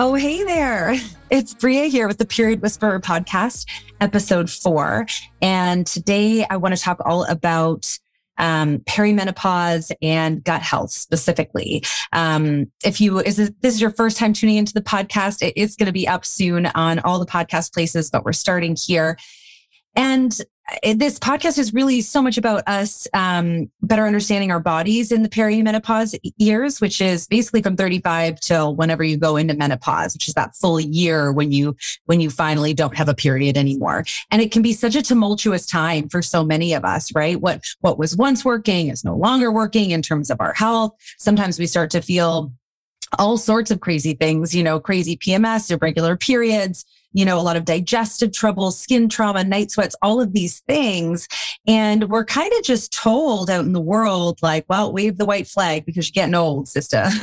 Oh, hey there. It's Bria here with the Period Whisperer podcast, episode four. And today I want to talk all about um, perimenopause and gut health specifically. Um, if you is this, this is your first time tuning into the podcast, it is going to be up soon on all the podcast places, but we're starting here. And this podcast is really so much about us um, better understanding our bodies in the perimenopause years, which is basically from 35 till whenever you go into menopause, which is that full year when you when you finally don't have a period anymore. And it can be such a tumultuous time for so many of us, right? What what was once working is no longer working in terms of our health. Sometimes we start to feel all sorts of crazy things, you know, crazy PMS, irregular periods, you know, a lot of digestive trouble, skin trauma, night sweats, all of these things. And we're kind of just told out in the world, like, well, wave the white flag because you're getting old, sister.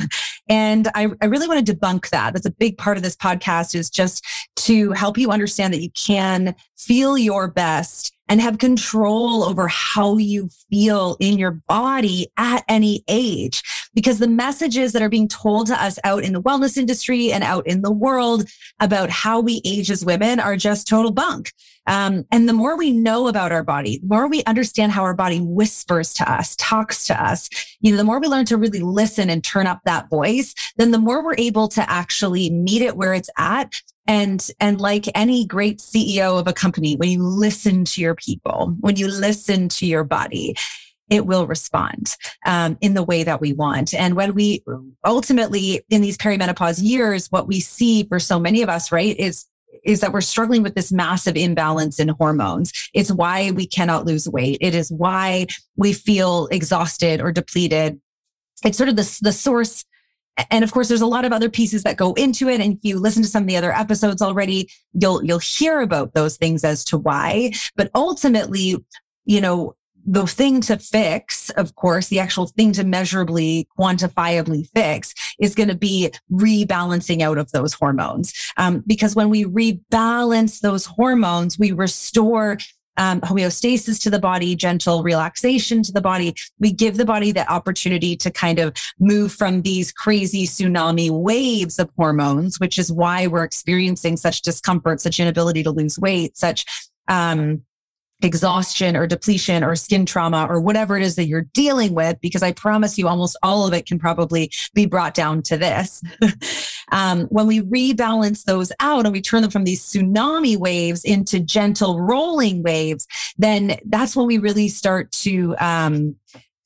And I, I really want to debunk that. That's a big part of this podcast is just to help you understand that you can feel your best and have control over how you feel in your body at any age. Because the messages that are being told to us out in the wellness industry and out in the world about how we age as women are just total bunk. Um, and the more we know about our body, the more we understand how our body whispers to us, talks to us, you know, the more we learn to really listen and turn up that voice, then the more we're able to actually meet it where it's at and, and like any great CEO of a company, when you listen to your people, when you listen to your body, it will respond um, in the way that we want. And when we ultimately in these perimenopause years, what we see for so many of us, right, is is that we're struggling with this massive imbalance in hormones. It's why we cannot lose weight. It is why we feel exhausted or depleted. It's sort of the, the source and of course there's a lot of other pieces that go into it and if you listen to some of the other episodes already you'll you'll hear about those things as to why but ultimately you know the thing to fix, of course, the actual thing to measurably, quantifiably fix is going to be rebalancing out of those hormones. Um, because when we rebalance those hormones, we restore um, homeostasis to the body, gentle relaxation to the body. We give the body the opportunity to kind of move from these crazy tsunami waves of hormones, which is why we're experiencing such discomfort, such inability to lose weight, such um, exhaustion or depletion or skin trauma or whatever it is that you're dealing with, because I promise you almost all of it can probably be brought down to this. um, when we rebalance those out and we turn them from these tsunami waves into gentle rolling waves, then that's when we really start to, um,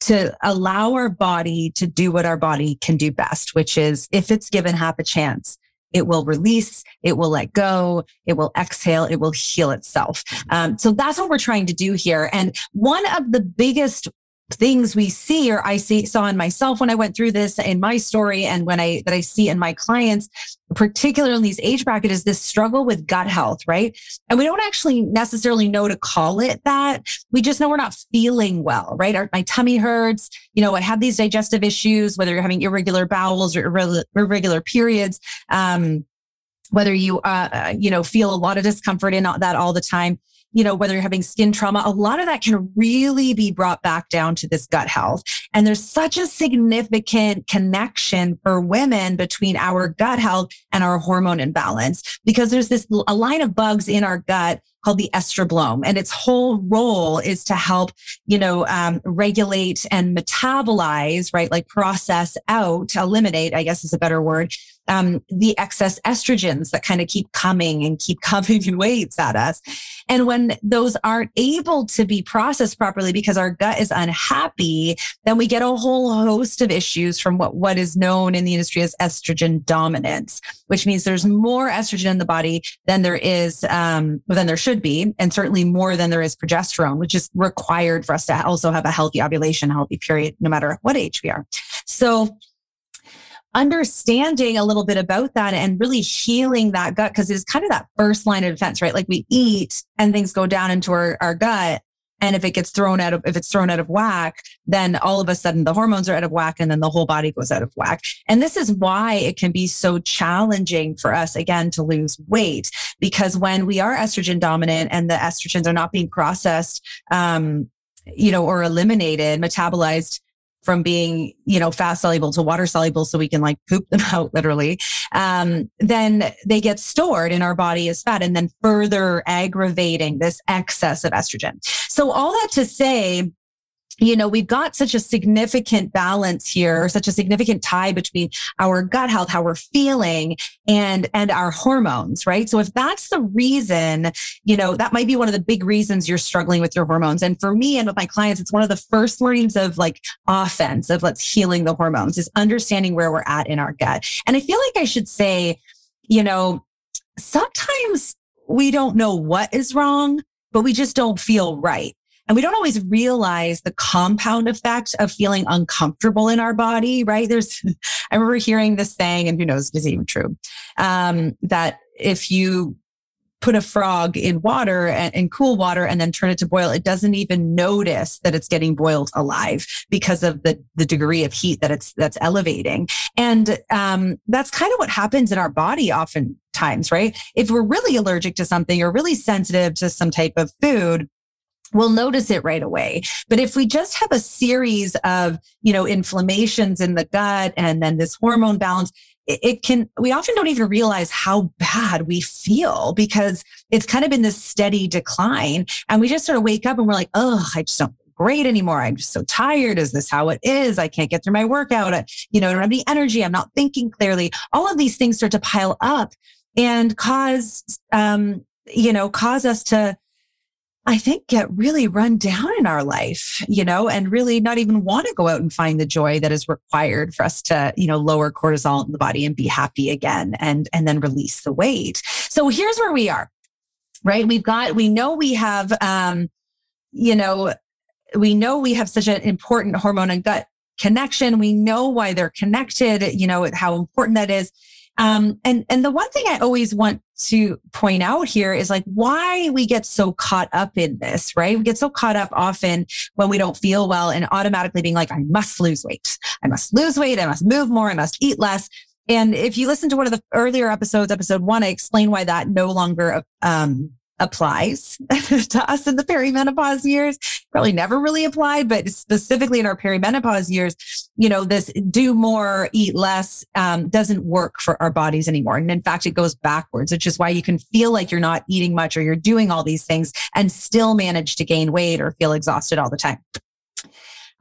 to allow our body to do what our body can do best, which is if it's given half a chance, it will release, it will let go, it will exhale, it will heal itself. Um, so that's what we're trying to do here. And one of the biggest things we see or I see saw in myself when I went through this in my story and when I that I see in my clients, particularly in these age bracket, is this struggle with gut health, right? And we don't actually necessarily know to call it that. We just know we're not feeling well, right? Our, my tummy hurts. You know, I have these digestive issues, whether you're having irregular bowels or irregular, irregular periods. Um, whether you, uh, uh, you know, feel a lot of discomfort in that all the time you know, whether you're having skin trauma, a lot of that can really be brought back down to this gut health. And there's such a significant connection for women between our gut health and our hormone imbalance because there's this a line of bugs in our gut called the estrobolome. And its whole role is to help, you know, um, regulate and metabolize, right? Like process out, eliminate, I guess is a better word, um, the excess estrogens that kind of keep coming and keep coming in waves at us. And when those aren't able to be processed properly because our gut is unhappy, then we get a whole host of issues from what, what is known in the industry as estrogen dominance, which means there's more estrogen in the body than there is, um, than there should be, and certainly more than there is progesterone, which is required for us to also have a healthy ovulation, healthy period, no matter what age we are. So understanding a little bit about that and really healing that gut because it's kind of that first line of defense, right? Like we eat and things go down into our, our gut. And if it gets thrown out of, if it's thrown out of whack, then all of a sudden the hormones are out of whack and then the whole body goes out of whack. And this is why it can be so challenging for us again to lose weight because when we are estrogen dominant and the estrogens are not being processed, um, you know, or eliminated, metabolized from being, you know, fast soluble to water soluble so we can like poop them out literally, um, then they get stored in our body as fat and then further aggravating this excess of estrogen. So all that to say, you know, we've got such a significant balance here, such a significant tie between our gut health, how we're feeling and, and our hormones, right? So if that's the reason, you know, that might be one of the big reasons you're struggling with your hormones. And for me and with my clients, it's one of the first learnings of like offense of let's healing the hormones is understanding where we're at in our gut. And I feel like I should say, you know, sometimes we don't know what is wrong, but we just don't feel right. And we don't always realize the compound effect of feeling uncomfortable in our body, right? There's, I remember hearing this saying, and who knows if it's even true, um, that if you put a frog in water and, in cool water and then turn it to boil, it doesn't even notice that it's getting boiled alive because of the, the degree of heat that it's, that's elevating. And, um, that's kind of what happens in our body oftentimes, right? If we're really allergic to something or really sensitive to some type of food, we'll notice it right away. But if we just have a series of, you know, inflammations in the gut and then this hormone balance, it, can, we often don't even realize how bad we feel because it's kind of in this steady decline. And we just sort of wake up and we're like, oh, I just don't feel great anymore. I'm just so tired. Is this how it is? I can't get through my workout. You know, I don't have any energy. I'm not thinking clearly. All of these things start to pile up and cause, um, you know, cause us to I think get really run down in our life, you know, and really not even want to go out and find the joy that is required for us to, you know, lower cortisol in the body and be happy again and, and then release the weight. So here's where we are, right? We've got, we know we have, um, you know, we know we have such an important hormone and gut connection. We know why they're connected, you know, how important that is. Um, and, and the one thing I always want to point out here is like why we get so caught up in this, right? We get so caught up often when we don't feel well and automatically being like, I must lose weight. I must lose weight. I must move more. I must eat less. And if you listen to one of the earlier episodes, episode one, I explain why that no longer, um, applies to us in the perimenopause years. Probably never really applied, but specifically in our perimenopause years, you know, this do more, eat less, um, doesn't work for our bodies anymore. And in fact, it goes backwards, which is why you can feel like you're not eating much or you're doing all these things and still manage to gain weight or feel exhausted all the time.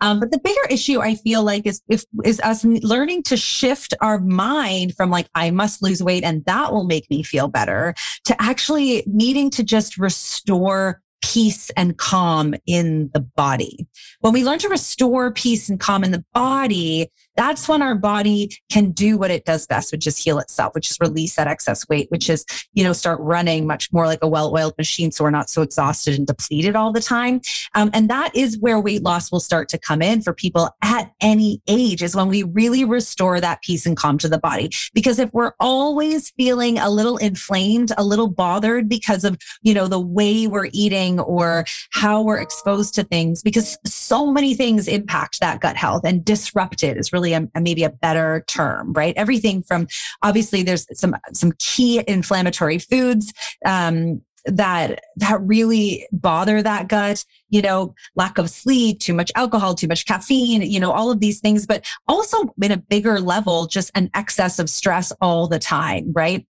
Um, but the bigger issue I feel like is if is us learning to shift our mind from like I must lose weight and that will make me feel better to actually needing to just restore peace and calm in the body. When we learn to restore peace and calm in the body, that's when our body can do what it does best, which is heal itself, which is release that excess weight, which is, you know, start running much more like a well-oiled machine. So we're not so exhausted and depleted all the time. Um, and that is where weight loss will start to come in for people at any age is when we really restore that peace and calm to the body. Because if we're always feeling a little inflamed, a little bothered because of, you know, the way we're eating or how we're exposed to things, because so many things impact that gut health and disrupt it is really a, a, maybe a better term, right? Everything from obviously there's some some key inflammatory foods um, that that really bother that gut you know lack of sleep too much alcohol too much caffeine you know all of these things but also in a bigger level just an excess of stress all the time right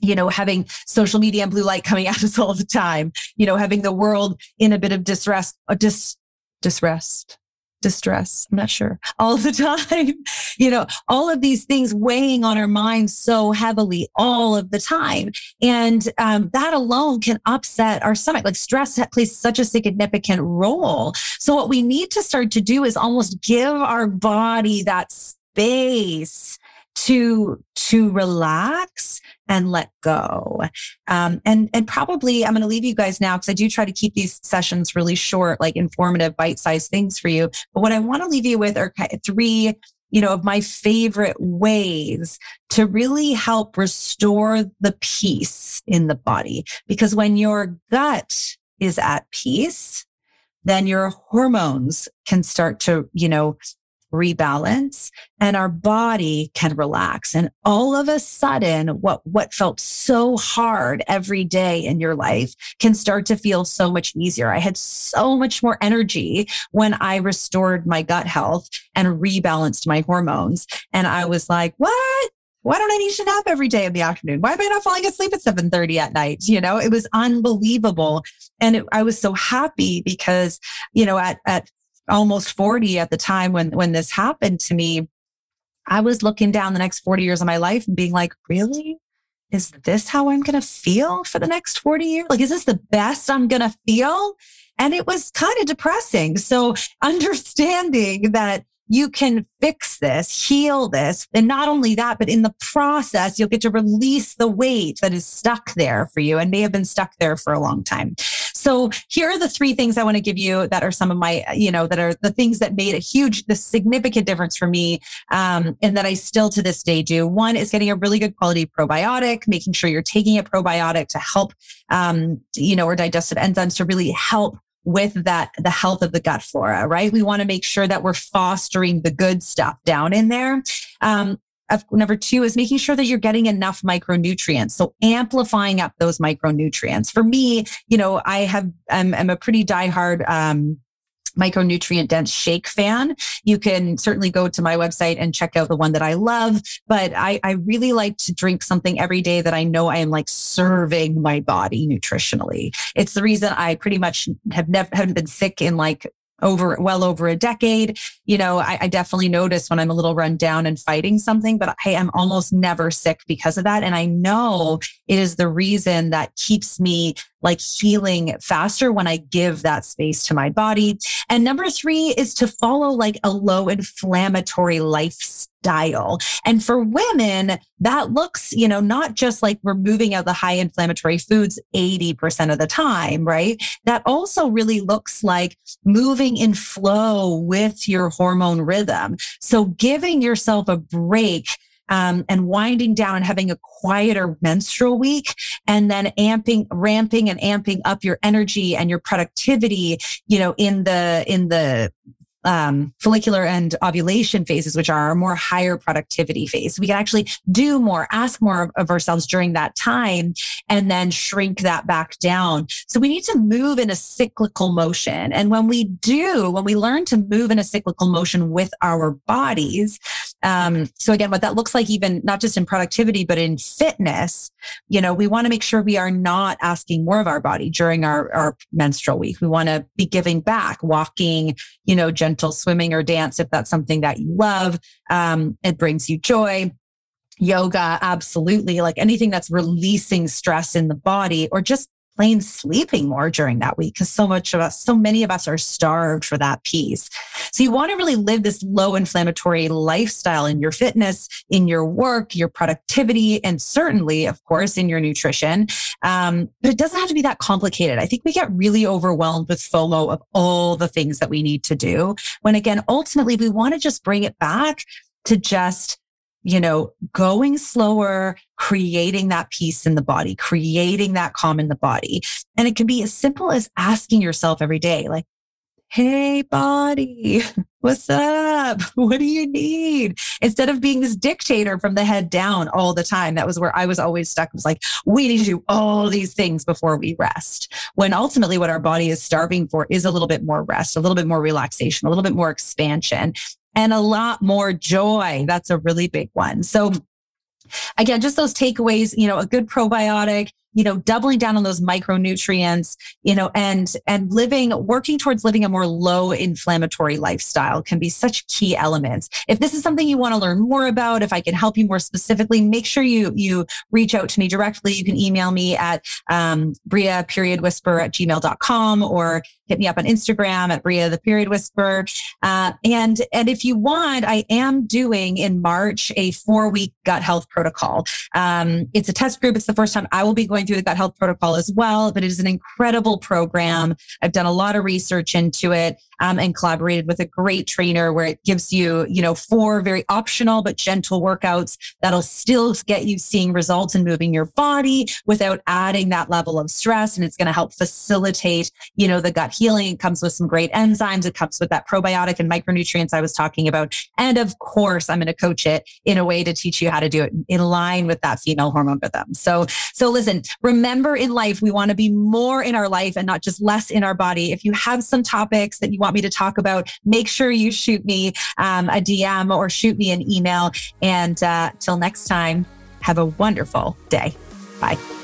you know, having social media and blue light coming at us all the time, you know, having the world in a bit of distress, uh, dis, disrest, distress. I'm not sure all the time, you know, all of these things weighing on our minds so heavily all of the time. And um, that alone can upset our stomach. Like stress plays such a significant role. So what we need to start to do is almost give our body that space to to relax and let go. Um, and and probably i'm going to leave you guys now because i do try to keep these sessions really short like informative bite-sized things for you. But what i want to leave you with are three you know of my favorite ways to really help restore the peace in the body. Because when your gut is at peace then your hormones can start to, you know, rebalance and our body can relax. And all of a sudden, what, what felt so hard every day in your life can start to feel so much easier. I had so much more energy when I restored my gut health and rebalanced my hormones. And I was like, what? Why don't I need to nap every day in the afternoon? Why am I not falling asleep at 7:30 at night? You know, it was unbelievable. And it, I was so happy because, you know, at, at almost 40 at the time when, when this happened to me, I was looking down the next 40 years of my life and being like, really? Is this how I'm going to feel for the next 40 years? Like, is this the best I'm going to feel? And it was kind of depressing. So understanding that you can fix this, heal this. And not only that, but in the process, you'll get to release the weight that is stuck there for you and may have been stuck there for a long time. So here are the three things I want to give you that are some of my, you know, that are the things that made a huge, the significant difference for me. Um, and that I still to this day do. One is getting a really good quality probiotic, making sure you're taking a probiotic to help, um, you know, or digestive enzymes to really help with that, the health of the gut flora, right? We want to make sure that we're fostering the good stuff down in there. Um, number two is making sure that you're getting enough micronutrients. So amplifying up those micronutrients. For me, you know, I have, I'm, I'm a pretty diehard, um, micronutrient dense shake fan. You can certainly go to my website and check out the one that I love, but I, I really like to drink something every day that I know I am like serving my body nutritionally. It's the reason I pretty much have never, haven't been sick in like over well over a decade. You know, I, I, definitely notice when I'm a little run down and fighting something, but I am almost never sick because of that. And I know it is the reason that keeps me like healing faster when I give that space to my body. And number three is to follow like a low inflammatory lifestyle. And for women, that looks, you know, not just like removing out the high inflammatory foods 80% of the time, right? That also really looks like moving in flow with your hormone rhythm. So giving yourself a break um, and winding down and having a quieter menstrual week and then amping, ramping and amping up your energy and your productivity, you know, in the, in the um, follicular and ovulation phases, which are our more higher productivity phase. We can actually do more, ask more of, of, ourselves during that time, and then shrink that back down. So we need to move in a cyclical motion. And when we do, when we learn to move in a cyclical motion with our bodies, um, so again, what that looks like, even not just in productivity, but in fitness, you know, we want to make sure we are not asking more of our body during our, our menstrual week. We want to be giving back, walking, you know, gentle swimming or dance if that's something that you love. Um, it brings you joy yoga, absolutely. Like anything that's releasing stress in the body or just plain sleeping more during that week because so much of us, so many of us are starved for that peace. So you want to really live this low inflammatory lifestyle in your fitness, in your work, your productivity, and certainly, of course, in your nutrition. Um, but it doesn't have to be that complicated. I think we get really overwhelmed with FOMO of all the things that we need to do. When again, ultimately, we want to just bring it back to just you know, going slower, creating that peace in the body, creating that calm in the body. And it can be as simple as asking yourself every day, like, Hey, body, what's up? What do you need? Instead of being this dictator from the head down all the time. That was where I was always stuck. It was like, we need to do all these things before we rest. When ultimately what our body is starving for is a little bit more rest, a little bit more relaxation, a little bit more expansion and a lot more joy. That's a really big one. So again, just those takeaways, you know, a good probiotic, you know, doubling down on those micronutrients, you know, and, and living, working towards living a more low inflammatory lifestyle can be such key elements. If this is something you want to learn more about, if I can help you more specifically, make sure you, you reach out to me directly. You can email me at, um, Bria period whisper at gmail.com or hit me up on Instagram at Bria the period whisper. Uh, and, and if you want, I am doing in March a four week gut health protocol. Um, it's a test group. It's the first time I will be going going through the gut health protocol as well, but it is an incredible program. I've done a lot of research into it um, and collaborated with a great trainer where it gives you, you know, four very optional but gentle workouts that'll still get you seeing results and moving your body without adding that level of stress. And it's going to help facilitate, you know, the gut healing. It comes with some great enzymes. It comes with that probiotic and micronutrients I was talking about. And of course, I'm going to coach it in a way to teach you how to do it in line with that female hormone rhythm. So, so listen, remember in life, we want to be more in our life and not just less in our body. If you have some topics that you want me to talk about, make sure you shoot me um, a DM or shoot me an email. And uh, till next time, have a wonderful day. Bye.